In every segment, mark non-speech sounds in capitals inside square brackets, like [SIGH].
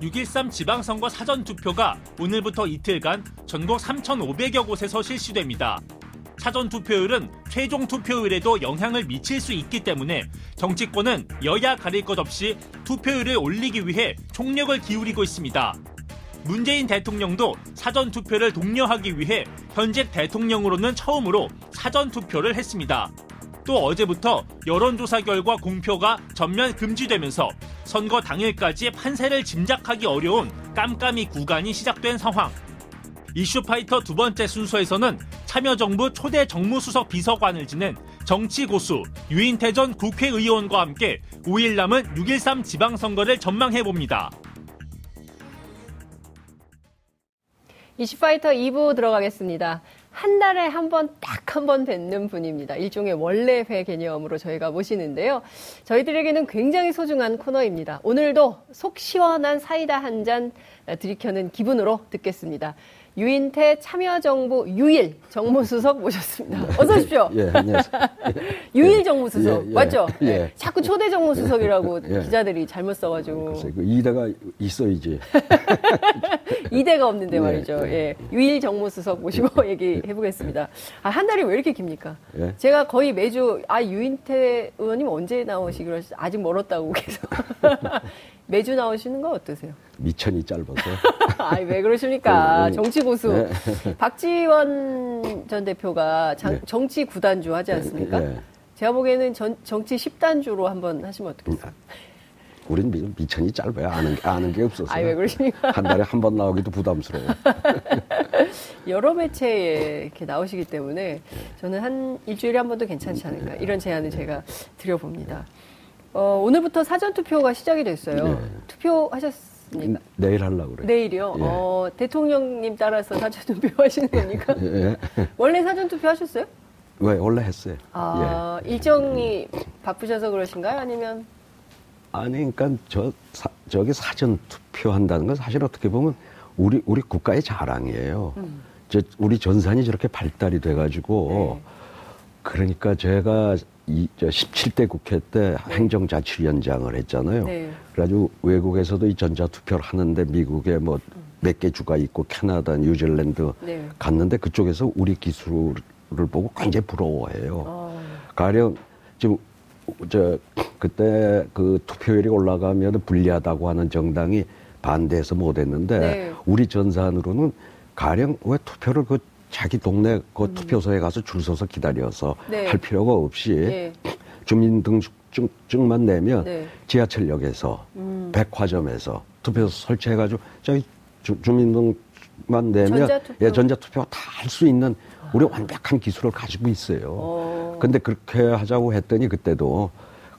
6.13 지방선거 사전투표가 오늘부터 이틀간 전국 3,500여 곳에서 실시됩니다. 사전투표율은 최종 투표율에도 영향을 미칠 수 있기 때문에 정치권은 여야 가릴 것 없이 투표율을 올리기 위해 총력을 기울이고 있습니다. 문재인 대통령도 사전투표를 독려하기 위해 현직 대통령으로는 처음으로 사전투표를 했습니다. 또 어제부터 여론조사 결과 공표가 전면 금지되면서 선거 당일까지 판세를 짐작하기 어려운 깜깜이 구간이 시작된 상황. 이슈파이터 두 번째 순서에서는 참여정부 초대 정무수석 비서관을 지낸 정치 고수 유인태 전 국회의원과 함께 5일 남은 6.13 지방선거를 전망해봅니다. 이슈파이터 2부 들어가겠습니다. 한 달에 한 번 딱 한 번 뵙는 분입니다. 일종의 원래회 개념으로 저희가 모시는데요. 저희들에게는 굉장히 소중한 코너입니다. 오늘도 속 시원한 사이다 한 잔 들이켜는 기분으로 듣겠습니다. 유인태 참여정부 유일 정무수석 모셨습니다. 네. 어서 오십시오. 예, 안녕하세요. [LAUGHS] 유일 정무수석. 예, 예, 맞죠? 예. 자꾸 초대 정무수석이라고 예. 기자들이 잘못 써가지고. 글쎄, 그 2대가 있어야지. 2대가 없는데 예, 말이죠. 예. 예. 유일 정무수석 모시고 얘기해 보겠습니다. 아, 한 달이 왜 이렇게 깁니까? 제가 거의 매주, 아, 유인태 의원님 언제 나오시기로 하셨어요? 아직 멀었다고 계속. [LAUGHS] 매주 나오시는 거 어떠세요? 미천이 짧아서. [LAUGHS] 아이, 왜 그러십니까? 네, 네. 정치 고수. 네. 박지원 전 대표가 장, 네. 정치 구단주 하지 않습니까? 네. 제가 보기에는 전, 정치 10단주로 한번 하시면 어떻겠어요? 우린 미, 미천이 짧아요. 아는, 아는 게 없어서. 아왜 그러십니까? 한 달에 한 번 나오기도 부담스러워. [LAUGHS] 여러 매체에 이렇게 나오시기 때문에 저는 한 일주일에 한 번도 괜찮지 않을까. 이런 제안을 제가 드려봅니다. 어, 오늘부터 사전 투표가 시작이 됐어요. 네. 투표하셨습니까? 내일 하려고 그래요. 내일이요? 예. 어, 대통령님 따라서 사전 투표 하시는 겁니까? [LAUGHS] 예. 원래 사전 투표 하셨어요? 왜, 원래 했어요. 아, 예. 일정이 바쁘셔서 그러신가요? 아니면? 아니, 그러니까 저, 사, 저기 사전 투표 한다는 건 사실 어떻게 보면 우리, 우리 국가의 자랑이에요. 음. 저, 우리 전산이 저렇게 발달이 돼 가지고, 네. 그러니까 제가 이, 저 17대 국회 때 행정자치위원장을 했잖아요. 네. 그래가지고 외국에서도 이 전자투표를 하는데 미국에 뭐 몇 개 주가 있고 캐나다, 뉴질랜드 네. 갔는데 그쪽에서 우리 기술을 보고 굉장히 부러워해요. 어. 가령 지금 저 그때 그 투표율이 올라가면 불리하다고 하는 정당이 반대해서 못했는데 네. 우리 전산으로는 가령 왜 투표를 그 자기 동네 그 음. 투표소에 가서 줄 서서 기다려서 네. 할 필요가 없이 네. 주민등록증만 내면 네. 지하철역에서 음. 백화점에서 투표소 설치해가지고 저기 주, 민등록만 내면 전자투표. 예, 전자투표 다 할 수 있는 우리 완벽한 기술을 가지고 있어요. 어. 근데 그렇게 하자고 했더니 그때도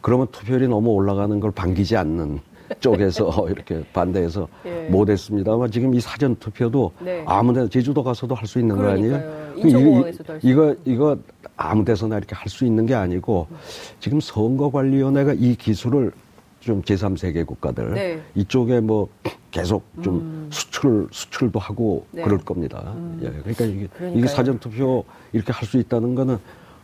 그러면 투표율이 너무 올라가는 걸 반기지 않는 쪽에서 [LAUGHS] 이렇게 반대해서 예. 못했습니다만 지금 이 사전 투표도 네. 아무데나 제주도 가서도 할 수 있는 그러니까요. 거 아니에요? 이, 이거 이거 아무데서나 이렇게 할 수 있는 게 아니고 지금 선거관리위원회가 이 기술을 좀 제3세계 국가들 네. 이쪽에 뭐 계속 좀 음. 수출 수출도 하고 네. 그럴 겁니다. 음. 예, 그러니까 이게, 이게 사전 투표 이렇게 할 수 있다는 거는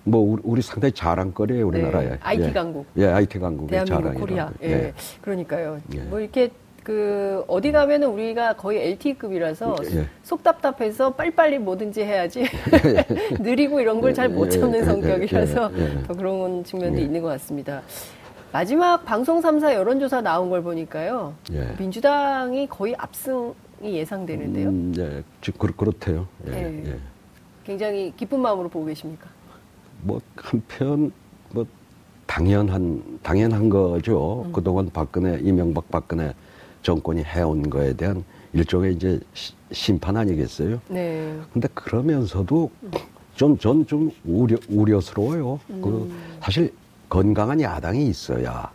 뭐 우리, 상당히 자랑거리예요 우리나라에. 네. IT 예. 강국. 예, IT 강국의 자랑이. 코리아. 예. 예. 그러니까요. 예. 뭐 이렇게 그 어디 가면은 우리가 거의 LTE급이라서 예. 속 답답해서 빨리빨리 뭐든지 해야지 [LAUGHS] [LAUGHS] 느리고 이런 걸 잘못 예, 참는 성격이라서 더 그런 측면도 있는 것 같습니다. 마지막 방송 3사 여론조사 나온 걸 보니까요. 민주당이 거의 압승이 예상되는데요. 음, 예, 그렇, 그렇대요. 예, 네. 굉장히 기쁜 마음으로 보고 계십니까? 뭐 한편 뭐 당연한 당연한 거죠. 음. 그동안 박근혜 이명박 박근혜 정권이 해온 거에 대한 일종의 이제 시, 심판 아니겠어요? 네. 근데 그러면서도 좀전좀 우려 우려스러워요. 음. 그 사실 건강한 야당이 있어야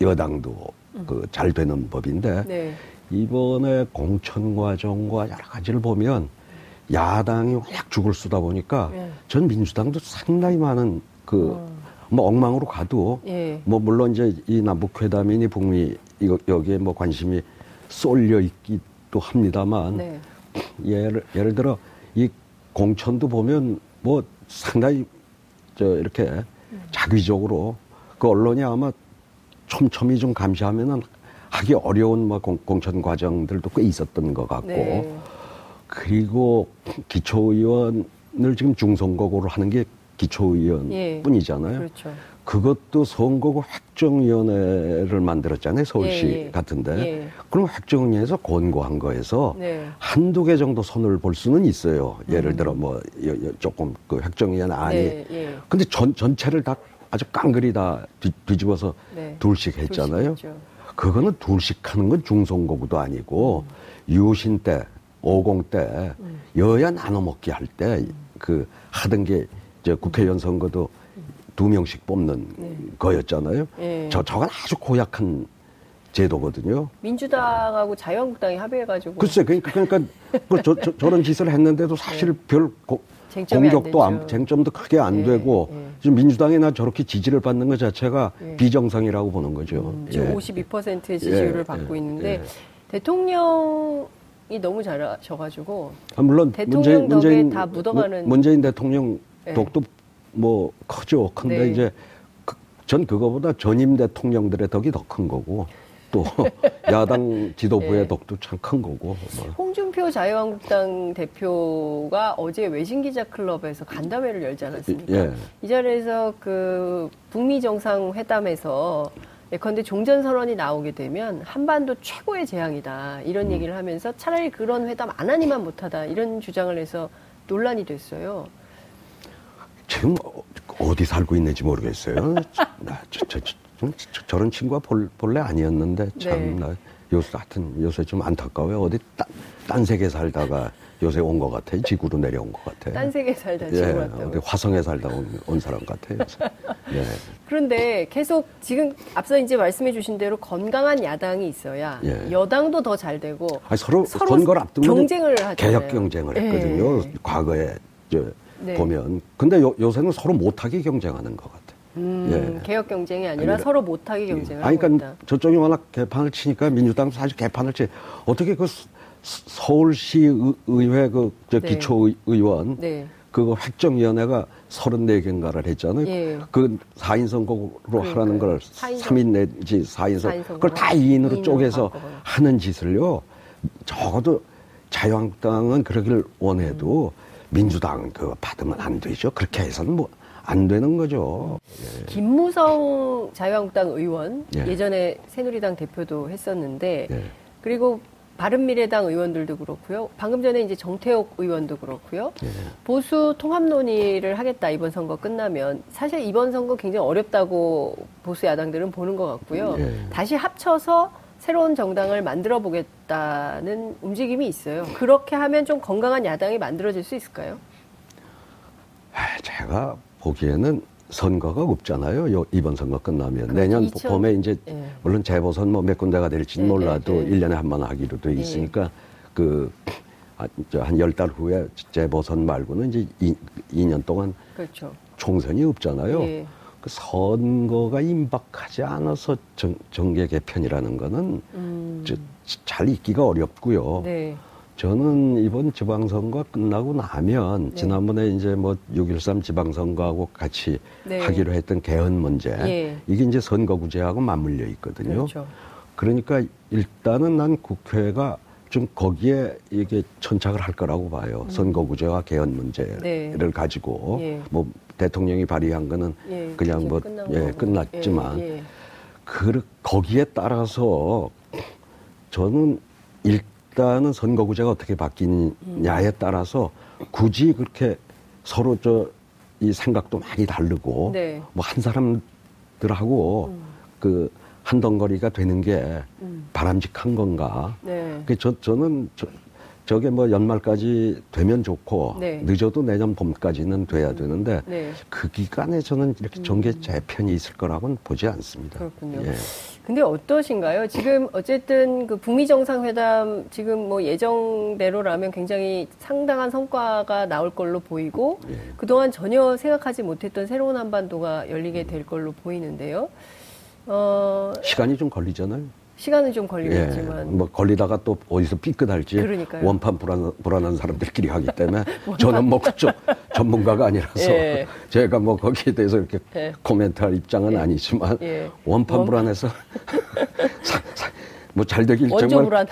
여당도 음. 그잘 되는 법인데 네. 이번에 공천 과정과 여러 가지를 보면 야당이 워낙 죽을 쓰다 보니까 예. 전 민주당도 상당히 많은 그, 어. 뭐 엉망으로 가도 예. 뭐 물론 이제 이 남북회담이니 북미 이거 여기에 뭐 관심이 쏠려 있기도 합니다만 네. 예를 예를 들어 이 공천도 보면 뭐 상당히 저 이렇게 음. 자기적으로 그 언론이 아마 촘촘히 좀 감시하면은 하기 어려운 뭐 공, 공천 과정들도 꽤 있었던 것 같고 네. 그리고 기초의원을 지금 중선거구로 하는 게 기초의원뿐이잖아요. 예. 그렇죠. 그것도 선거구 획정위원회를 만들었잖아요. 서울시 예, 예. 같은데. 예. 그럼 획정위에서 권고한 거에서 네. 한두 개 정도 손을 볼 수는 있어요. 예를 들어 뭐 조금 그 획정위원 안이. 네, 예. 근데 전, 전체를 다 아주 깡그리 다 뒤, 뒤집어서 네. 둘씩 했잖아요. 둘씩. 그거는 둘씩 하는 건 중선거구도 아니고 유신 때, 오공 때 음. 여야 나눠 먹기 할 때 그 하던 게 이제 국회의원 선거도 두 명씩 뽑는 거였잖아요. 네. 저 저건 아주 고약한 제도거든요. 민주당하고 자유한국당이 합의해가지고 글쎄, 그러니까, 그러니까 그 저, 저, 런 짓을 했는데도 사실 별 고- 네. 쟁점이 안 공격도 안, 됐죠. 쟁점도 크게 안 예, 되고 예. 지금 민주당이나 저렇게 지지를 받는 것 자체가 예. 비정상이라고 보는 거죠. 음, 지금 예. 52%의 지지율을 예, 받고 예, 있는데 예. 대통령 이 너무 잘하셔가지고 아, 물론 대통령 덕에 다 묻어가는- 문- 문재인 대통령 예. 덕도 뭐 크죠. 근데 네. 이제 그- 전 그거보다 전임 대통령들의 덕이 더 큰 거고 또 [LAUGHS] 야당 지도부의 예. 덕도 참 큰 거고. 뭐. 홍준표 자유한국당 대표가 어제 외신 기자 클럽에서 간담회를 열지 않았습니까? 예. 이 자리에서 그 북미 정상 회담에서 예컨대 종전 선언이 나오게 되면 한반도 최고의 재앙이다 이런 음. 얘기를 하면서 차라리 그런 회담 안 하니만 못하다 이런 주장을 해서 논란이 됐어요. 지금 어- 어디 살고 있는지 모르겠어요. [LAUGHS] 나 저, 저, 저, 좀 저- 저런 친구가 볼, 본래 아니었는데 참 네. 나 요새 하여튼 요새 좀 안타까워요. 어디 딴, 딴 세계 살다가 요새 온 것 같아요. 지구로 내려온 것 같아요. 딴 세계 살다 예, 지금 왔다고. 어디 화성에 살다 온, 온 사람. 요새. [LAUGHS] 예. 그런데 계속 지금 앞서 이제 말씀해 주신 대로 건강한 야당이 있어야 예. 여당도 더 잘 되고 아니, 서로, 서로 선거를 앞두면 경쟁을 하잖아요. 개혁 경쟁을 예. 했거든요. 과거에 저 네. 보면. 근데 요, 요새는 서로 못하게 경쟁하는 것 같아요. 음, 예. 개혁 경쟁이 아니라 아니라- 서로 못하게 경쟁을 아니, 하고 있다. 그러니까 저쪽이 워낙 개판을 치니까 민주당도 사실 개판을 치. 어떻게 그 서- 서울시 의- 의회 그저 네. 기초의원 네. 그거 획정위원회가 34개인가를 했잖아요. 예. 그 4인 선거로 하라는 걸 사인 3인 내지 4인 선 사인 그걸 다 선거로 2인으로 이인으로 쪼개서 바꿔버려. 하는 짓을요. 적어도 자유한국당은 그러길 원해도 민주당은 그거 받으면 안 되죠. 그렇게 해서는 뭐 안 되는 거죠. 김무성 자유한국당 의원 예. 예. 전에 새누리당 대표도 했었는데 예. 그리고 바른미래당 의원들도 그렇고요. 방금 전에 이제 정태욱 의원도 그렇고요. 예. 보수 통합 논의를 하겠다 이번 선거 끝나면 사실 이번 선거 굉장히 어렵다고 보수 야당들은 보는 것 같고요. 예. 다시 합쳐서 새로운 정당을 만들어 보겠다는 움직임이 있어요. 그렇게 하면 좀 건강한 야당이 만들어질 수 있을까요? 아, 제가 보기에는 선거가 없잖아요. 요- 이번 선거 끝나면 내년 그렇죠. 이천- 봄에 이제 예. 물론 재보선 뭐 몇 군데가 될지는 예, 몰라도 예, 예. 일 1년에 한 번 하기로 돼 있으니까 그 한열 달 후에 재보선 말고는 이제 이, 2년 동안 그렇죠. 총선이 없잖아요. 예. 그 선거가 임박하지 않아서 정, 정계 개편이라는 거는 음, 저- 잘 있기가 어렵고요. 네. 저는 이번 지방선거 끝나고 나면 네. 지난번에 이제 뭐 6.13 지방선거하고 같이 네. 하기로 했던 개헌 문제 예. 이게 이제 선거구제하고 맞물려 있거든요. 그렇죠. 그러니까 일단은 난 국회가 좀 거기에 이게 천착을 할 거라고 봐요. 선거구제와 개헌 문제를 네. 가지고 예. 뭐 대통령이 발의한 거는 예, 그냥 이제 뭐 예. 끝났지만. 그 거기에 따라서 저는 일 단은 선거구제가 어떻게 바뀌느냐에 따라서 굳이 그렇게 서로 저 이 생각도 많이 다르고 네. 뭐한 사람들하고 그 한 덩거리가 되는 게 음. 바람직한 건가? 네. 그 저, 저는 저, 저게 뭐 연말까지 되면 좋고 네. 늦어도 내년 봄까지는 돼야 되는데 네. 그 기간에 저는 이렇게 정계 재편이 있을 거라고는 보지 않습니다. 그렇군요. 예. 근데 어떠신가요? 지금 어쨌든 그 북미 정상회담 지금 뭐 예정대로라면 굉장히 상당한 성과가 나올 걸로 보이고 예. 그동안 전혀 생각하지 못했던 새로운 한반도가 열리게 될 걸로 보이는데요. 어, 시간이 좀 걸리잖아요. 시간은 좀 걸리겠지만 예. 뭐 걸리다가 또 어디서 삐끗할지 그러니까요. 원판 불안, 불안한 사람들끼리 하기 때문에 [LAUGHS] 저는 뭐 그쪽 전문가가 아니라서 예. [LAUGHS] 제가 뭐 거기에 대해서 이렇게 예. 코멘트할 입장은 아니지만 예. 원판 불안해서 [LAUGHS] 뭐 잘 되길 정말.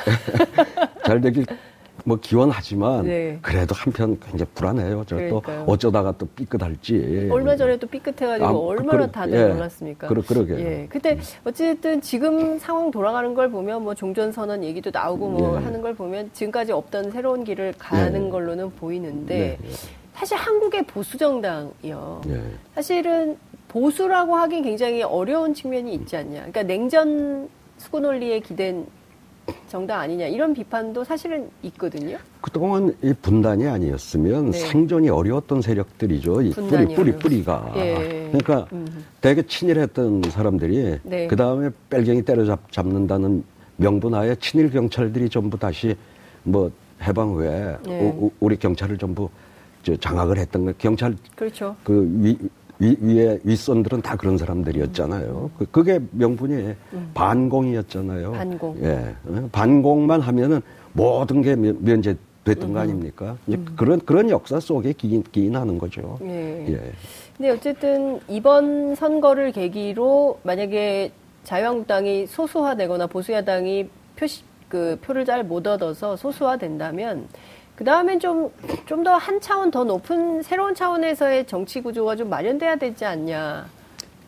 잘 되길 뭐 기원하지만 네. 그래도 한편 굉장히 불안해요. 저 또. 어쩌다가 또 삐끗할지. 얼마 전에 또 삐끗해가지고 아, 그- 얼마나 그러- 다들 예. 놀랐습니까? 그러- 그러게요. 예. 근데 어쨌든 지금 상황 돌아가는 걸 보면 뭐 종전선언 얘기도 나오고 뭐 예. 하는 걸 보면 지금까지 없던 새로운 길을 가는 예. 걸로는 보이는데 네. 사실 한국의 보수 정당이요. 예. 사실은 보수라고 하긴 굉장히 어려운 측면이 있지 않냐. 그러니까 냉전 수구 논리에 기댄 정당 아니냐 이런 비판도 사실은 있거든요. 그동안 이 분단이 아니었으면 네. 생존이 어려웠던 세력들이죠. 이 뿌리, 뿌리, 뿌리가. 예. 그러니까 음. 되게 친일했던 사람들이 네. 그 다음에 뺄갱이 때려잡, 잡는다는 명분하에 친일 경찰들이 전부 다시 뭐 해방 후에 네. 우- 우- 우리 경찰을 전부 저 장악을 했던 거 경찰 그렇죠. 그 위, 위, 위에 윗선들은 다 그런 사람들이었잖아요. 그, 그게 명분이 반공이었잖아요. 음. 반공. 예. 어, 반공만 하면은 모든 게 면- 면제됐던 음. 거 아닙니까? 이제 그런, 그런 역사 속에 기인, 기인하는 거죠. 예. 예. 근데 어쨌든 이번 선거를 계기로 만약에 자유한국당이 소수화되거나 보수야당이 표시 그 표를 잘 못 얻어서 소수화된다면 그 다음엔 좀 좀 더 한 차원 더 높은 새로운 차원에서의 정치 구조가 좀 마련돼야 되지 않냐.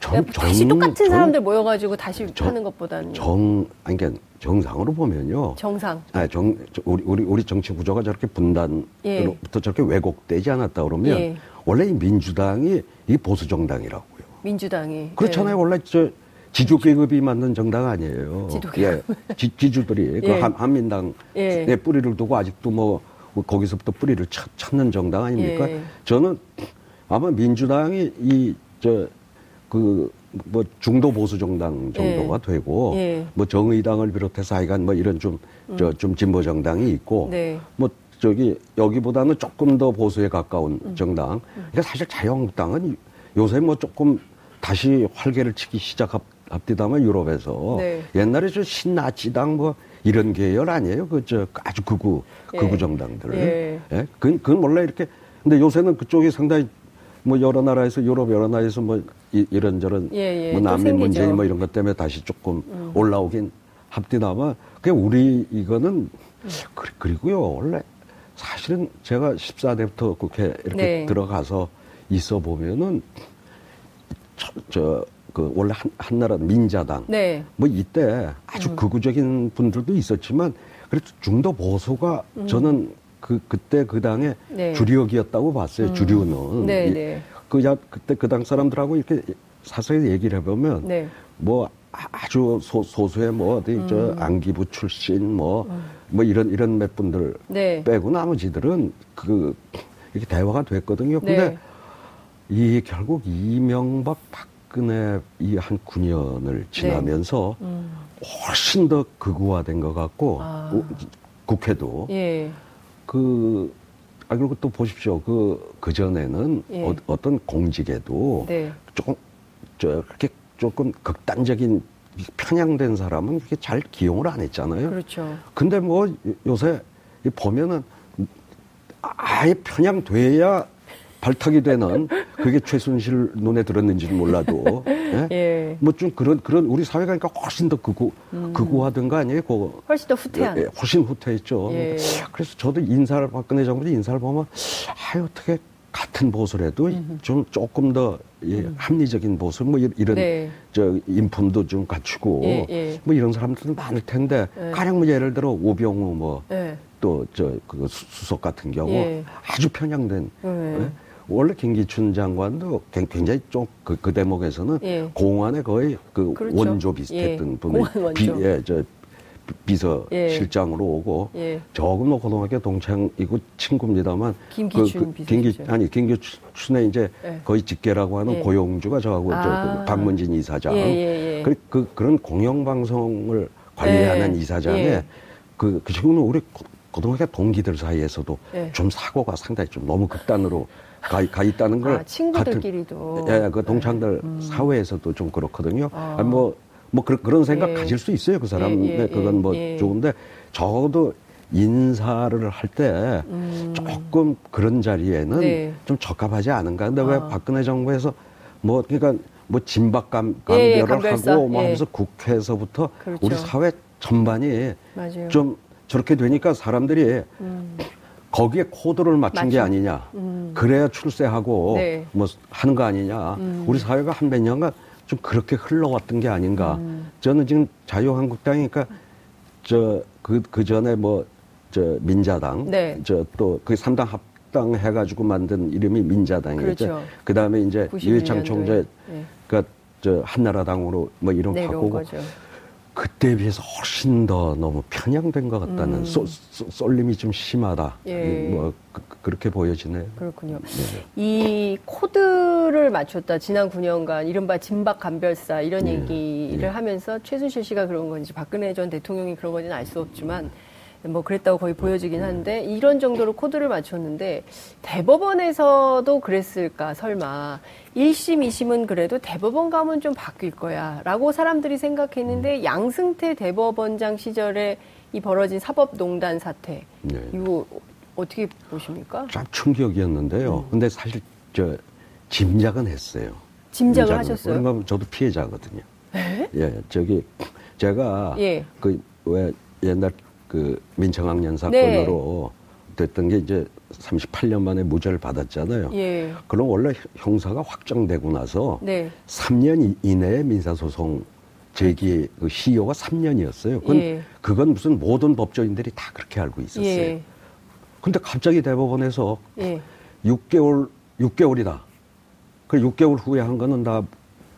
정- 그러니까 다시 정- 똑같은 정- 사람들 모여가지고 다시 정- 하는 것보다는 정, 아니, 그러니까 정상으로 보면요. 정상. 아, 정, 저- 우리, 우리, 우리 정치 구조가 저렇게 분단으로부터 저렇게 왜곡되지 않았다 그러면 예. 원래 이 민주당이 이 보수 정당이라고요. 민주당이 그렇잖아요. 네. 원래 저 지주 계급이 만든 정당 아니에요. 지도 예. 지, 지주들이 그 [LAUGHS] 예. 한, 한민당의 예. 뿌리를 두고 아직도 뭐 거기서부터 뿌리를 찾, 찾는 정당 아닙니까? 예. 저는 아마 민주당이 이 저 그 뭐 중도 보수 정당 정도가 되고 예. 뭐 정의당을 비롯해서 하여간 뭐 이런 좀 저좀 진보 정당이 있고 음. 네. 뭐 저기 여기보다는 조금 더 보수에 가까운 음. 정당. 그러니까 사실 자유한국당은 요새 뭐 조금 다시 활개를 치기 시작합디다만 유럽에서 네. 옛날에 저 신나치당 뭐 이런 계열 아니에요. 그 저 아주 극우 예. 극우 정당들. 예. 예. 그건 그건 원래 이렇게 근데 요새는 그쪽이 상당히 뭐 여러 나라에서 유럽 여러 나라에서 뭐 이, 런저런 예, 예. 뭐또 난민. 음. 문제 뭐 이런 것 때문에 다시 조금 올라오긴 합디다만 그게 우리 이거는 음. 그- 그리고요 원래 사실은 제가 14대부터 국회 이렇게 네. 들어가서 있어 보면은 저 그 원래 한, 한나라 민자당 네. 뭐 이때 아주 극우적인 분들도 있었지만 그래도 중도 보수가 저는 그 그때 그 당의 음. 네. 주력이었다고 봤어요. 주류는 네, 이- 네. 그 야, 그때 그 당 사람들하고 이렇게 사서히 얘기를 해보면 네. 뭐 아주 소, 소수의 뭐 어디 저 음. 안기부 출신 뭐뭐 이런 이런 몇 분들 네. 빼고 나머지들은 그 이렇게 대화가 됐거든요. 근데 네. 이 결국 이명박 박 근혜 이 한 9년을 지나면서 음. 훨씬 더 극우화된 것 같고 아. 우- 국회도 예. 그, 아, 그리고 또 보십시오. 그, 그 전에는 예. 어, 떤 공직에도 네. 조금, 저, 그렇게 조금 극단적인 편향된 사람은 그렇게 잘 기용을 안 했잖아요. 그렇죠. 근데 뭐 요- 요새 이 보면은 아예 편향돼야 발탁이 되는 그게 최순실 눈에 들었는지는 몰라도 예? [LAUGHS] 예. 뭐좀 그런 그런 우리 사회가 그러니까 훨씬 더 극우 극우화된 거 아니에요? 그거 훨씬 더 후퇴한. 예, 예, 훨씬 후퇴했죠. 예. 그래서 저도 인사를 박근혜 정부 인사를 보면 아 어떻게 같은 보수라도 좀 조금 더 예, 합리적인 보수 뭐 이- 이런 네. 저 인품도 좀 갖추고 예, 예. 뭐 이런 사람들도 많을 텐데 예. 가령 뭐 예를 들어 오병우 뭐 예. 또저그 수석 같은 경우 예. 아주 편향된 예. 예? 원래 김기춘 장관도 굉- 굉장히 좀그 그 대목에서는 예. 공안의 거의 그 그렇죠. 원조 비슷했던 예. 분이. 예, 저 비서 예. 실장으로 오고 예. 조금 뭐 고등학교 동창이고 친구입니다만 김기춘 비서 김기 실장. 아니 김기춘의 이제 예. 거의 직계라고 하는 예. 고용주가 저하고 저 아. 그 박문진 이사장 예. 그, 그 그런 공영방송을 관리하는 예. 이사장에 예. 그, 그 친구는 우리 고- 고등학교 동기들 사이에서도 예. 좀 사고가 상당히 좀 너무 극단으로 가, 가 있다는 걸 아, 친구들끼리도. 같은, 예, 그 동창들 음. 사회에서도 좀 그렇거든요. 아. 아니 뭐, 뭐 그런, 그런 생각 예. 가질 수 있어요. 그 사람. 예, 예, 네, 그건 뭐 예, 예. 좋은데 적어도 인사를 할때 조금 그런 자리에는 음. 네. 좀 적합하지 않은가. 근데 왜 아. 박근혜 정부에서 뭐 그러니까 뭐 진박감 예, 예, 감별을 감별사. 하고 뭐 예. 하면서 국회에서부터 그렇죠. 우리 사회 전반이 맞아요. 좀 저렇게 되니까 사람들이 음. 거기에 코드를 맞춘 게 맞춤. 아니냐. 음. 그래야 출세하고 네. 뭐 하는 거 아니냐. 음. 우리 사회가 한 몇 년간 좀 그렇게 흘러왔던 게 아닌가. 음. 저는 지금 자유한국당이니까 저 그 그 전에 뭐 저 민자당, 네. 저또 그 삼당 합당 해가지고 만든 이름이 민자당이었죠. 그렇죠. 그 다음에 이제 91 이회창 년도에. 총재 네. 그러니까 저 한나라당으로 뭐 이름 내려온 바꾸고 거죠. 그때에 비해서 훨씬 더 너무 편향된 것 같다는 음. 쏠, 쏠- 쏠림이 좀 심하다. 예. 뭐 그, 렇게 보여지네요. 그렇군요. 네. 이 코드를 맞췄다. 지난 9년간 이른바 진박 감별사 이런 예, 얘기를 예. 하면서 최순실 씨가 그런 건지 박근혜 전 대통령이 그런 건지는 알 수 없지만 뭐 그랬다고 거의 보여지긴 하는데 이런 정도로 코드를 맞췄는데 대법원에서도 그랬을까 설마 1심, 2심은 그래도 대법원 가면 좀 바뀔 거야 라고 사람들이 음. 생각했는데 양승태 대법원장 시절에 이 벌어진 사법농단 사태 네. 이거 어떻게 보십니까? 참 충격이었는데요. 음. 근데 사실 저 짐작은 했어요. 짐작을 짐작은. 하셨어요? 네? 왜냐면 저도 피해자거든요. 예, 저기 제가 예. 그왜 옛날 그 민청학년 네. 사건으로 됐던 게 이제 38년 만에 무죄를 받았잖아요. 예. 그럼 원래 형사가 확정되고 나서 네. 3년 이- 이내에 민사소송 제기 그 시효가 3년이었어요. 그건, 예. 그건 무슨 모든 법조인들이 다 그렇게 알고 있었어요. 예. 근데 갑자기 대법원에서 예. 6개월, 6개월이다. 그 6개월 후에 한 거는 다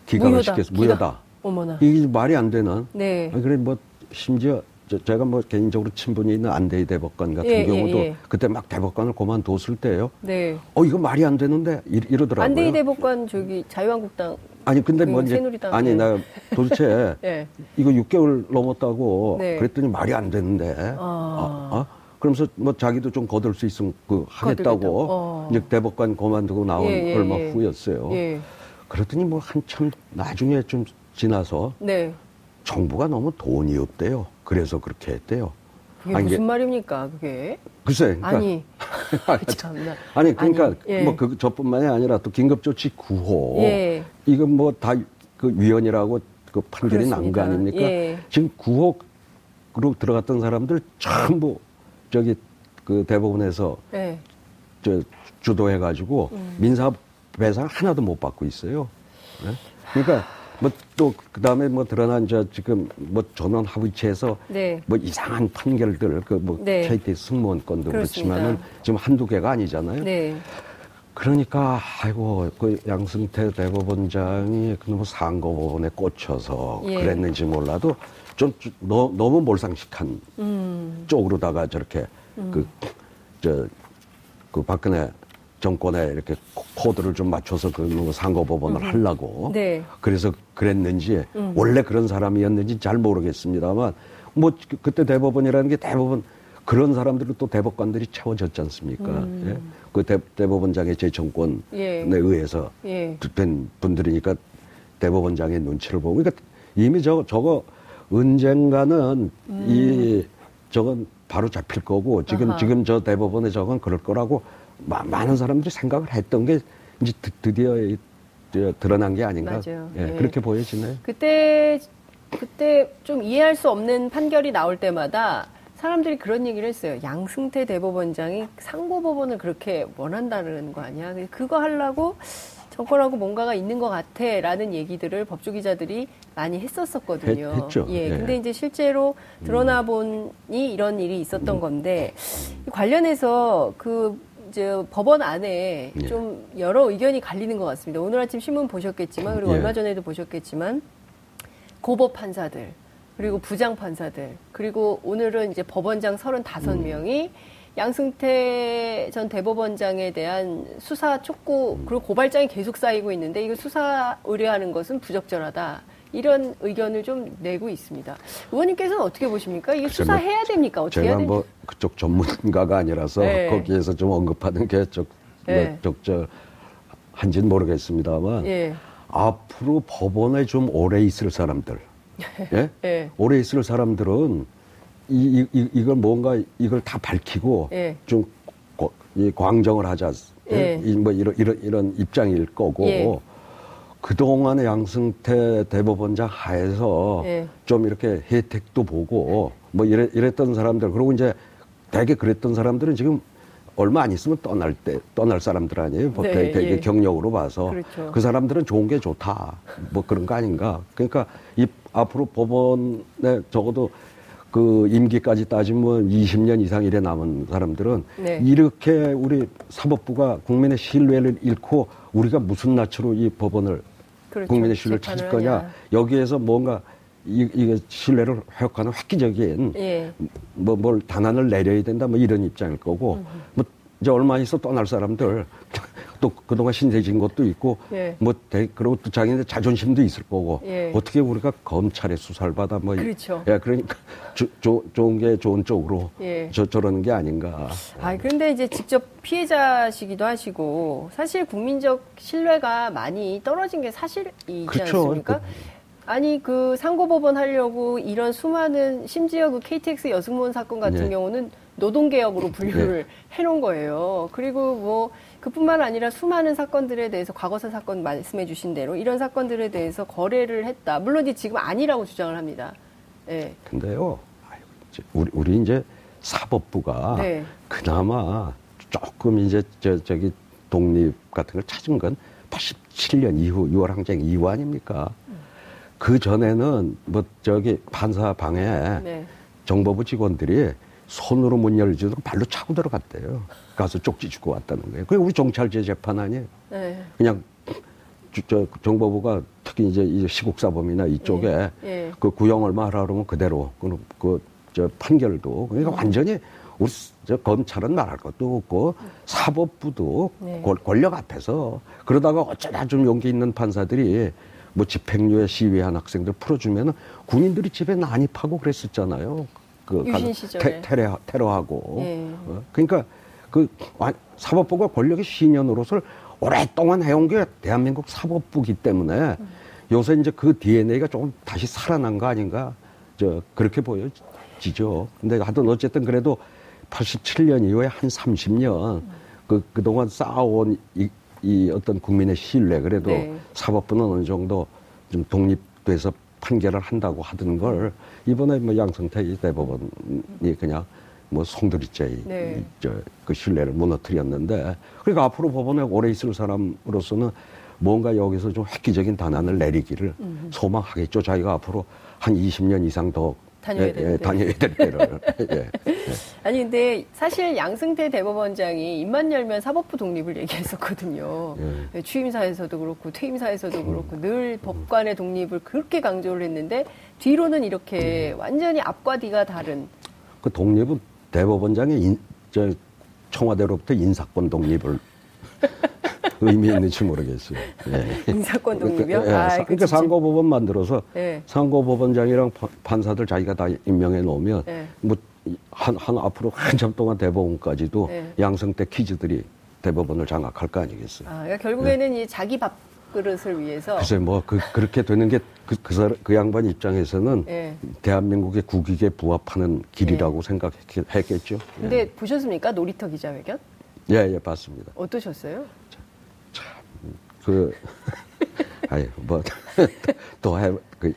기각을 무효다. 시켰어. 기각. 무효다. 어머나. 이게 말이 안 되는. 네. 그래, 뭐, 심지어 저- 제가 뭐 개인적으로 친분이 있는 안대희 대법관 같은 예, 예, 경우도 예. 그때 막 대법관을 그만뒀을 때요. 네. 어, 이거 말이 안 되는데 이, 이러더라고요. 안대희 대법관 저기 자유한국당 아니, 근데 그뭐 이제, 아니, 예. 나 도대체 [LAUGHS] 예. 이거 6개월 넘었다고 네. 그랬더니 말이 안 되는데. 아. 아, 아? 그러면서 뭐 자기도 좀 거둘 수 있으면 그. 하겠다고 어. 이제 대법관 그만두고 나온 예, 예, 얼마 예. 후였어요. 예. 그랬더니 뭐 한참 나중에 좀 지나서 네. 정부가 너무 돈이 없대요. 그래서 그렇게 했대요. 그게 아니, 무슨 말입니까, 그게? 글쎄, 그러니까 아니. [LAUGHS] [LAUGHS] 참나. 아니 그러니까 아니, 예. 뭐 그 저뿐만이 아니라 또 긴급조치 구호 예. 이건 뭐 다 그 위원이라고 그 판결이 난 거. 아닙니까? 예. 지금 구호로 들어갔던 사람들 전부 저기 그 대법원에서 네. 저 주도해 가지고 음. 민사 배상 하나도 못 받고 있어요. 네? 그러니까 뭐 또 그다음에 뭐 드러난 저 지금 뭐 전원 합의체에서 네. 뭐 이상한 판결들 그뭐 네. KT 승무원 건도 그렇습니다. 그렇지만은 지금 한두 개가 아니잖아요. 네. 그러니까 아이고 그 양승태 대법원장이 그놈의 상고법원에 꽂혀서 예. 그랬는지 몰라도 좀 너, 너무 몰상식한 음. 쪽으로다가 저렇게 그저그 박근혜 정권에 이렇게 코- 코드를 좀 맞춰서 그 상고법원을 하려고 네. 그래서 그랬는지 음. 원래 그런 사람이었는지 잘 모르겠습니다만 뭐 그- 그때 대법원이라는 게 대법원 그런 사람들을 또 대법관들이 채워졌지 않습니까? 예? 그 대, 대법원장의 재청권에 음. 예. 의해서 예. 된 분들이니까 대법원장의 눈치를 보고 그러니까 이미 저 저거 언젠가는 이 저건 바로 잡힐 거고 지금 음. 아하. 지금 저 대법원에 저건 그럴 거라고 마- 많은 사람들이 생각을 했던 게 이제 드, 저 드러난 게 아닌가 맞아요. 예, 예. 그렇게 보여지네요. 그때 그때 좀 이해할 수 없는 판결이 나올 때마다 사람들이 그런 얘기를 했어요. 양승태 대법원장이 상고법원을 그렇게 원한다는 거 아니야? 그거 하려고 정권하고 뭔가가 있는 것 같아라는 얘기들을 법조 기자들이 많이 했었었거든요. 했- 했죠. 예, 예. 근데 이제 실제로 드러나 보니 이런 일이 있었던 건데 관련해서 그 이제 법원 안에 예. 좀 여러 의견이 갈리는 것 같습니다. 오늘 아침 신문 보셨겠지만 그리고 예. 얼마 전에도 보셨겠지만 고법 판사들 그리고 부장 판사들 그리고 오늘은 이제 법원장 35명이 양승태 전 대법원장에 대한 수사 촉구 그리고 고발장이 계속 쌓이고 있는데 이거 수사 의뢰하는 것은 부적절하다. 이런 의견을 좀 내고 있습니다. 의원님께서는 어떻게 보십니까? 이게 글쎄, 수사해야 됩니까? 어떻게 해야 제가 됩니까? 뭐 그쪽 전문가가 아니라서 네. 거기에서 좀 언급하는 게 적, 네. 적절한지는 모르겠습니다만 예. 앞으로 법원에 좀 오래 있을 사람들, [LAUGHS] 예? 예. 오래 있을 사람들은 이, 이, 이- 이걸 뭔가 이걸 다 밝히고 예. 좀 고- 이 광정을 하자, 예? 예. 이- 뭐 이런 이런 이런 입장일 거고 예. 그동안의 양승태 대법원장 하에서 예. 좀 이렇게 혜택도 보고 뭐 이래, 이랬던 사람들 그리고 이제 되게 그랬던 사람들은 지금 얼마 안 있으면 떠날 때 떠날 사람들 아니에요. 뭐 네, 되게 예. 경력으로 봐서 그렇죠. 그 사람들은 좋은 게 좋다. 뭐 그런 거 아닌가. 그러니까 이 앞으로 법원에 적어도 그 임기까지 따지면 20년 이상 이래 남은 사람들은 네. 이렇게 우리 사법부가 국민의 신뢰를 잃고 우리가 무슨 낯으로 이 법원을 그렇죠. 국민의 신뢰를 찾을 거냐 하냐. 여기에서 뭔가 이, 이게 신뢰를 회복하는 획기적인 예. 뭐뭘 단안을 내려야 된다 뭐 이런 입장일 거고 뭐 이제 얼마 있어 떠날 사람들 또 그동안 신세진 것도 있고 예. 뭐 대, 그리고 또 자기네 자존심도 있을 거고 예. 어떻게 우리가 검찰의 수사를 받아 뭐 이- 그렇죠. 예 그러니까 조, 조, 좋은 게 좋은 쪽으로 예. 저 저러는 게 아닌가 아, 그런데 이제 직접 피해자시기도 하시고 사실 국민적 신뢰가 많이 떨어진 게 사실이지 그렇죠. 않습니까? 아니 그 상고법원 하려고 이런 수많은 심지어 그 KTX 여승무원 사건 같은 네. 경우는 노동개혁으로 분류를 해놓은 거예요. 그리고 뭐 그뿐만 아니라 수많은 사건들에 대해서 과거사 사건 말씀해 주신 대로 이런 사건들에 대해서 거래를 했다. 물론 이제 지금 아니라고 주장을 합니다. 예. 근데요 우리 우리 이제 사법부가 네. 그나마 조금 이제 저 저기 독립 같은 걸 찾은 건 87년 이후 6월 항쟁 이후 아닙니까? 그 전에는 뭐 저기 판사 방에 네. 정보부 직원들이 손으로 문 열지도 발로 차고 들어갔대요. 가서 쪽지 주고 왔다는 거예요. 그게 우리 경찰제 재판 아니에요. 네. 그냥 주- 저 정보부가 특히 이제 이 시국사범이나 이쪽에 예, 예. 그 구형 얼마 하라 그러면 그대로 그저 판결도 그러니까 완전히 우리 스- 저 검찰은 말할 것도 없고 사법부도 네. 권- 권력 앞에서 그러다가 어쩌다 좀 용기 있는 판사들이 뭐 집행유예 시위한 학생들 풀어주면은 군인들이 집에 난입하고 그랬었잖아요. 그 유신 시절에. 테, 테러, 테러하고. 예. 어? 그러니까 그 완- 사법부가 권력의 신현으로서 오랫동안 해온 게 대한민국 사법부기 때문에 요새 이제 그 DNA가 조금 다시 살아난 거 아닌가 저 그렇게 보여지죠. 근데 하여튼 어쨌든 그래도 87년 이후에 한 30년 그 그동안 쌓아온 이, 이 어떤 국민의 신뢰 그래도 네. 사법부는 어느 정도 좀 독립돼서 판결을 한다고 하던 걸 이번에 뭐 양성태 이 대법원이 그냥 뭐 송두리째 네. 저그 신뢰를 무너뜨렸는데 그러니까 앞으로 법원에 오래 있을 사람으로서는 뭔가 여기서 좀 획기적인 단안을 내리기를 소망하겠죠. 자기가 앞으로 한 20년 이상 더 다녀야 예. 예, 다녀야 될 때를 [LAUGHS] 예. 아니 근데 사실 양승태 대법원장이 입만 열면 사법부 독립을 얘기했었거든요. 예. 네, 취임사에서도 그렇고 퇴임사에서도 그렇고 늘 법관의 독립을 그렇게 강조를 했는데 뒤로는 이렇게 완전히 앞과 뒤가 다른 그 독립은 대법원장의 인, 저 청와대로부터 인사권 독립을 [LAUGHS] 의미 있는지 모르겠어요. 예. 인사권 독립이요. 예, 아, 사- 그 그러니까 상고법원 만들어서 예. 상고법원장이랑 파- 판사들 자기가 다 임명해 놓으면 예. 뭐한 한 앞으로 한참 동안 대법원까지도 예. 양성태 퀴즈들이 대법원을 장악할 거 아니겠어요. 아, 그러니까 결국에는 이 자기 밥 그릇을 위해서 글쎄 뭐 그, 그렇게 되는 게 그 그, 사람- 그 양반 입장에서는 예. 대한민국의 국익에 부합하는 길이라고 생각했겠죠. 근데 보셨습니까 놀이터 기자회견 예, 예, 봤습니다. 어떠셨어요? 그, [LAUGHS] 아니, 뭐, [LAUGHS] 또 해, 그,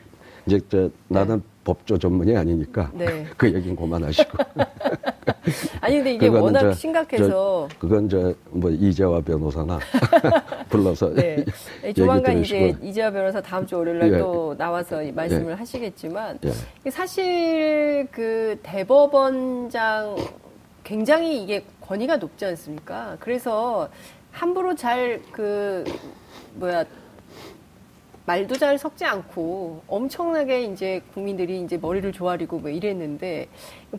이제, 저, 나는 법조 전문이 아니니까. 네. [LAUGHS] 그 얘기는 그만하시고. [LAUGHS] 아니 근데 이게 워낙 저- 심각해서 저, 그건 저, 뭐, 이재화 변호사나 [LAUGHS] 불러서. 네. [LAUGHS] 네, 조만간 이제. 이재화 변호사 다음 주 월요일 날 예. 또 나와서 이 말씀을 하시겠지만 예. 사실 그 대법원장 굉장히 이게 권위가 높지 않습니까? 그래서 함부로 잘 그 뭐야 말도 잘 섞지 않고 엄청나게 이제 국민들이 이제 머리를 조아리고 뭐 이랬는데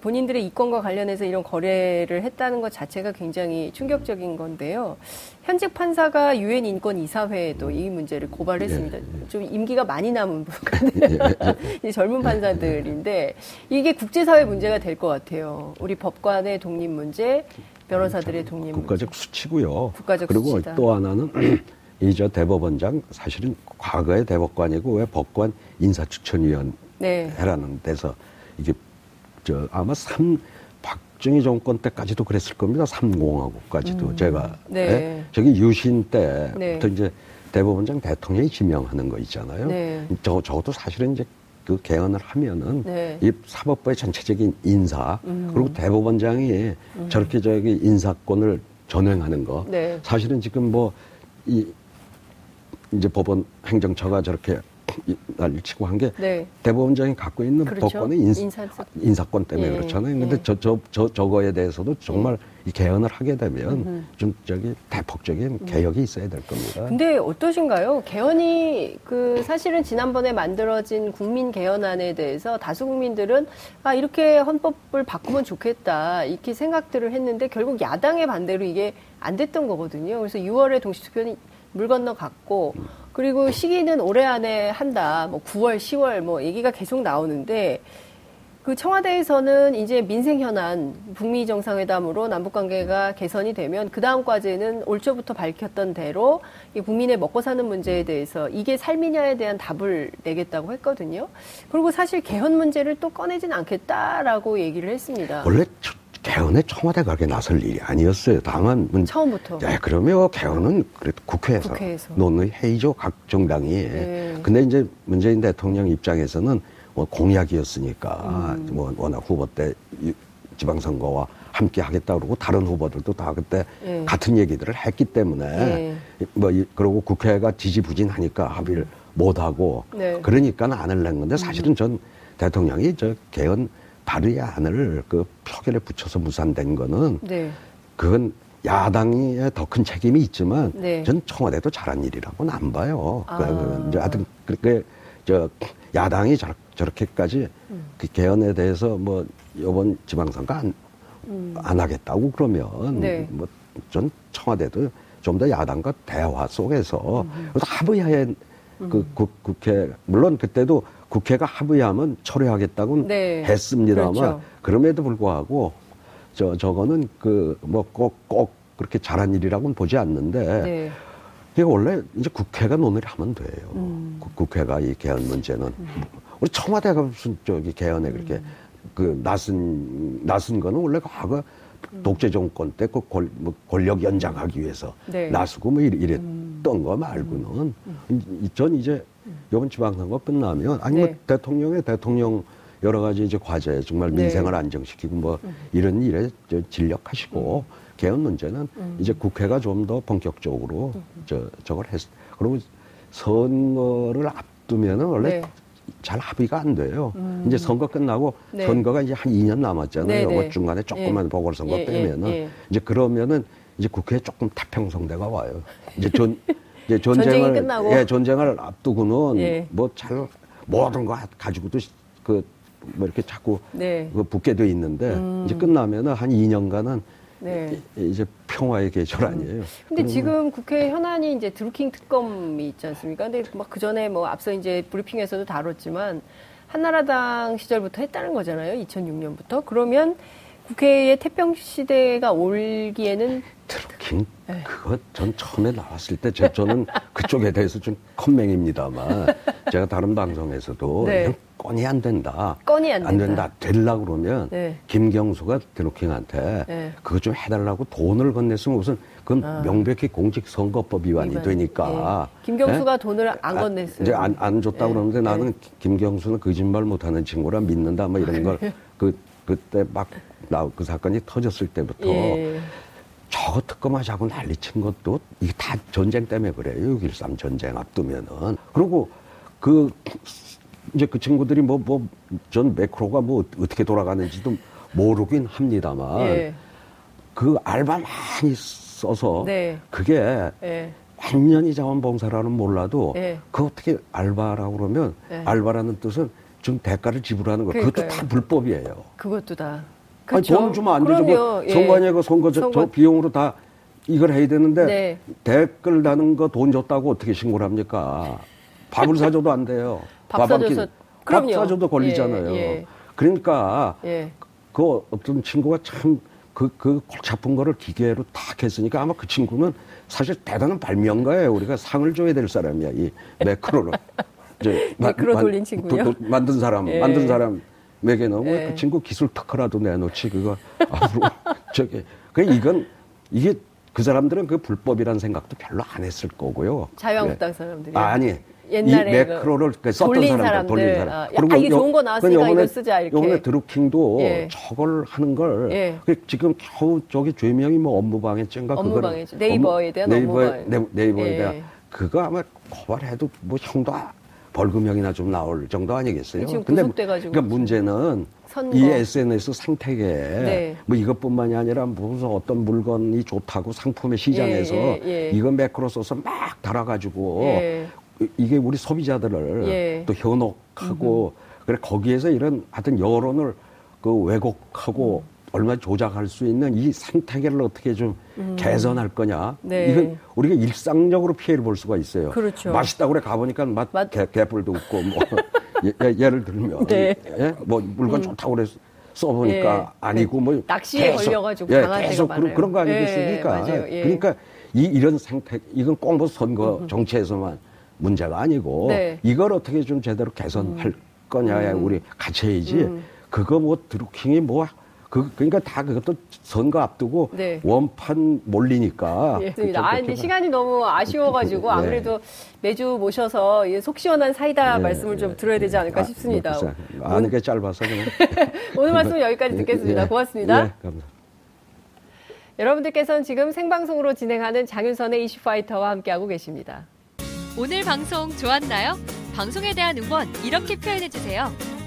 본인들의 이권과 관련해서 이런 거래를 했다는 것 자체가 굉장히 충격적인 건데요. 현직 판사가 유엔 인권 이사회에도 이 문제를 고발했습니다. 예, 좀 임기가 많이 남은 [LAUGHS] 분들, 이 젊은 판사들인데 이게 국제사회 문제가 될 것 같아요. 우리 법관의 독립 문제, 변호사들의 독립 문제. 국가적 수치고요. 국가적 그리고 수치다. 또 하나는 이저 대법원장 사실은 과거의 대법관이고 왜 법관 인사추천위원 네. 해라는 데서 이게 저 아마 삼 박정희 정권 때까지도 그랬을 겁니다. 삼공화국까지도 제가 네. 예? 저기 유신 때부터 네. 이제 대법원장 대통령이 지명하는 거 있잖아요. 네. 저 저것도 사실은 이제 그 개헌을 하면은 네. 이 사법부의 전체적인 인사 그리고 대법원장이 저렇게 저기 인사권을 전행하는 거 네. 사실은 지금 뭐이 이제 법원 행정처가 저렇게 [CLEARS THROAT] 이- 난리 치고 한게 네. 대법원장이 갖고 있는 그렇죠. 법권의 인, 인사권. 인사 권 때문에 예, 그렇잖아요. 근데 예. 저, 저, 저, 저거에 대해서도 정말 이 개헌을 하게 되면 좀 저기 대폭적인 개혁이 있어야 될 겁니다. 근데 어떠신가요? 개헌이 그 사실은 지난번에 만들어진 국민 개헌안에 대해서 다수 국민들은 아 이렇게 헌법을 바꾸면 좋겠다 이렇게 생각들을 했는데 결국 야당의 반대로 이게 안 됐던 거거든요. 그래서 6월에 동시투표는 물 건너 갔고 그리고 시기는 올해 안에 한다. 뭐 9월, 10월 뭐 얘기가 계속 나오는데 그 청와대에서는 이제 민생 현안 북미 정상회담으로 남북 관계가 개선이 되면 그 다음 과제는 올 초부터 밝혔던 대로 이 국민의 먹고 사는 문제에 대해서 이게 삶이냐에 대한 답을 내겠다고 했거든요. 그리고 사실 개헌 문제를 또 꺼내진 않겠다라고 얘기를 했습니다. 원래 저- 개헌에 청와대가 그렇게 나설 일이 아니었어요. 다만 문, 처음부터. 네, 그러면 개헌은 그래도 국회에서, 국회에서. 논의 회의죠 각 정당이. 네. 근데 이제 문재인 대통령 입장에서는 뭐 공약이었으니까 음. 뭐 워낙 후보 때 이- 지방선거와 함께 하겠다 그러고 다른 후보들도 다 그때 네. 같은 얘기들을 했기 때문에 네. 뭐 이- 그러고 국회가 지지부진하니까 합의를 못 하고 네. 그러니까 안을 낸 건데 사실은 전 대통령이 저 개헌 발의 안을 그 표결에 붙여서 무산된 거는 네. 그건 야당의 더큰 책임이 있지만 네. 전 청와대도 잘한 일이라고는 안 봐요. 아. 그, 그, 하여튼 그렇게 저 야당이 저, 저렇게까지 음. 그 개헌에 대해서 뭐 이번 지방선거 안, 안 하겠다고 그러면 음. 네. 뭐전 청와대도 좀 더 야당과 대화 속에서 음. 그래서 합의하에 그 국, 국회 물론 그때도 국회가 합의하면 철회하겠다고는 네. 했습니다만 그렇죠. 그럼에도 불구하고 저 저거는 그 뭐꼭꼭 그렇게 잘한 일이라고는 보지 않는데 네. 이게 원래 이제 국회가 논의를 하면 돼요. 음. 국- 국회가 이 개헌 문제는 우리 청와대가 무슨 저기 개헌에 그렇게 음. 그 나선 나선 거는 원래 과거 독재 정권 때그뭐 권력 연장하기 위해서 네. 음. 나서고 뭐 이랬- 이랬던 거 말고는 이- 전 이제 이번 지방선거 끝나면 아니 뭐 네. 대통령의 대통령 여러 가지 이제 과제 정말 네. 민생을 안정시키고 뭐 이런 일에 저 진력하시고 개헌 문제는 이제 국회가 좀 더 본격적으로 저 저걸 했. 그리고 선거를 앞두면은 원래 네. 잘 합의가 안 돼요. 이제 선거 끝나고 네. 선거가 이제 한 2년 남았잖아요. 네, 네. 뭐 중간에 조그만 예. 보궐선거 예, 예, 빼면은 예. 이제 그러면은 이제 국회에 조금 태평성대가 와요. 이제 전 [LAUGHS] 이제 전쟁을 끝나고. 예, 전쟁을 앞두고는 예. 뭐잘 모든 거 가지고도 그 뭐 이렇게 자꾸 네. 그 붙게 돼 있는데 음. 이제 끝나면은 한 2년간은 네. 이- 이제 평화의 계절 아니에요. 근데 그러면 지금 국회 현안이 이제 드루킹 특검이 있지 않습니까? 근데 막 그 전에 뭐 앞서 이제 브리핑에서도 다뤘지만 한나라당 시절부터 했다는 거잖아요. 2006년부터. 그러면 국회의 태평 시대가 올기에는 드루킹 네. 그거 전 처음에 나왔을 때 제, 저는 그쪽에 대해서 좀 컴맹입니다만 제가 다른 방송에서도 네. 건이 안 된다. 건이 안 된다. 되려 그러면 네. 김경수가 드루킹한테 네. 그거 좀 해달라고 돈을 건넸으면 우선 그건 아. 명백히 공직선거법 위반이 위반. 되니까. 예. 김경수가 예? 돈을 안 아, 건넸어요. 이제 안, 안 줬다고 예. 그러는데 예. 나는 김경수는 거짓말 못하는 친구라 믿는다 뭐 이런 걸 그, 그때 막 나 그 사건이 터졌을 때부터 예. 저거 특검하자고 난리친 것도 이게 다 전쟁 때문에 그래요. 6.13 전쟁 앞두면은. 그리고 그 이제 그 친구들이 뭐 뭐 전 매크로가 뭐 어떻게 돌아가는지도 모르긴 합니다만 예. 그 알바 많이 써서 네. 그게 예. 완전히 자원봉사라는 몰라도 예. 그 어떻게 알바라고 그러면 예. 알바라는 뜻은 좀 대가를 지불하는 거 그것도. 다 불법이에요. 그것도 다. 아니, 그쵸? 돈을 주면 안 되죠. 뭐 그럼요. 예. 선관위가 그 선거 저, 선거- 저 비용으로 다 이걸 해야 되는데 네. 댓글 다는 거 돈 줬다고 어떻게 신고를 합니까? 밥을 사줘도 안 돼요. 밥 사줘서- 밥. 사줘도 걸리잖아요. 예, 예. 그러니까 예. 그 어떤 친구가 참 그, 그 골치 아픈 거를 기계로 탁 했으니까 아마 그 친구는 사실 대단한 발명가예요. 우리가 상을 줘야 될 사람이야. 이 매크로를. [LAUGHS] 이제 마- 매크로 만- 돌린 친구요? 도- 도- 만든 사람, 예. 만든 사람에게 너무 예. 그 친구 기술 특허라도 내놓지 그거 앞으로 [LAUGHS] 저기 그 이건 이게 그 사람들은 그 불법이라는 생각도 별로 안 했을 거고요. 자유한국당 사람들이. 아, 아니. 옛날에 이 매크로를 그 썼던 사람들, 사람들. 돌린 사람. 아, 야, 아, 이게 좋은 거 나왔으니까 요번에- 이걸 쓰자, 이렇게. 요번에 드루킹도 예. 저걸 하는 걸 예. 그 지금 겨우 저기 죄명이 뭐 업무방해죄인가 업무방해죄. 네이버에 대한 네이버에, 업무방해. 네, 네이버에 예. 대한 그거 아마 고발해도 뭐 형도 아- 벌금형이나 좀 나올 정도 아니겠어요? 지금 근데 구속돼가지고 그러니까 문제는 선거. 이 SNS 상태계 네. 뭐 이것뿐만이 아니라 무슨 어떤 물건이 좋다고 상품의 시장에서 예, 예, 예. 이거 매크로 써서 막 달아가지고 예. 이- 이게 우리 소비자들을 예. 또 현혹하고 그래 거기에서 이런 하여튼 여론을 그 왜곡하고 음. 얼마 조작할 수 있는 이 생태계를 어떻게 좀 개선할 거냐 음. 네. 이건 우리가 일상적으로 피해를 볼 수가 있어요. 그렇죠. 맛있다고 그래 가보니까 맛, 맛- 개, 개뿔도 없고 뭐 [LAUGHS] 예, 를 들면 네. 예? 뭐 물건 좋다고 그래 써보니까 예. 아니고 뭐 낚시에 계속, 걸려가지고 예, 계속 많아요. 그런 거 예, 아니겠습니까? 맞아요. 예. 그러니까 이 이런 생태 이건 꼭 뭐 선거 정치에서만 문제가 아니고 네. 음. 이걸 어떻게 좀 제대로 개선할 거냐에 우리 같이 해야지 그거 뭐 드루킹이 뭐 그, 그러니까 다 그것도 선거 앞두고 네. 원판 몰리니까. 예. 그렇게 아, 근데 봐. 시간이 너무 아쉬워가지고 네. 아무래도 매주 모셔서 이속 시원한 사이다 네, 말씀을 좀 네. 들어야 되지 않을까 아, 싶습니다. 뭐 글쎄, 아는 게 짧아서 그냥. [LAUGHS] 오늘 말씀 여기까지 듣겠습니다. 예, 고맙습니다. 예, 감사합니다. 여러분들께서는 지금 생방송으로 진행하는 장윤선의 이슈파이터와 함께하고 계십니다. 오늘 방송 좋았나요? 방송에 대한 응원 이렇게 표현해주세요.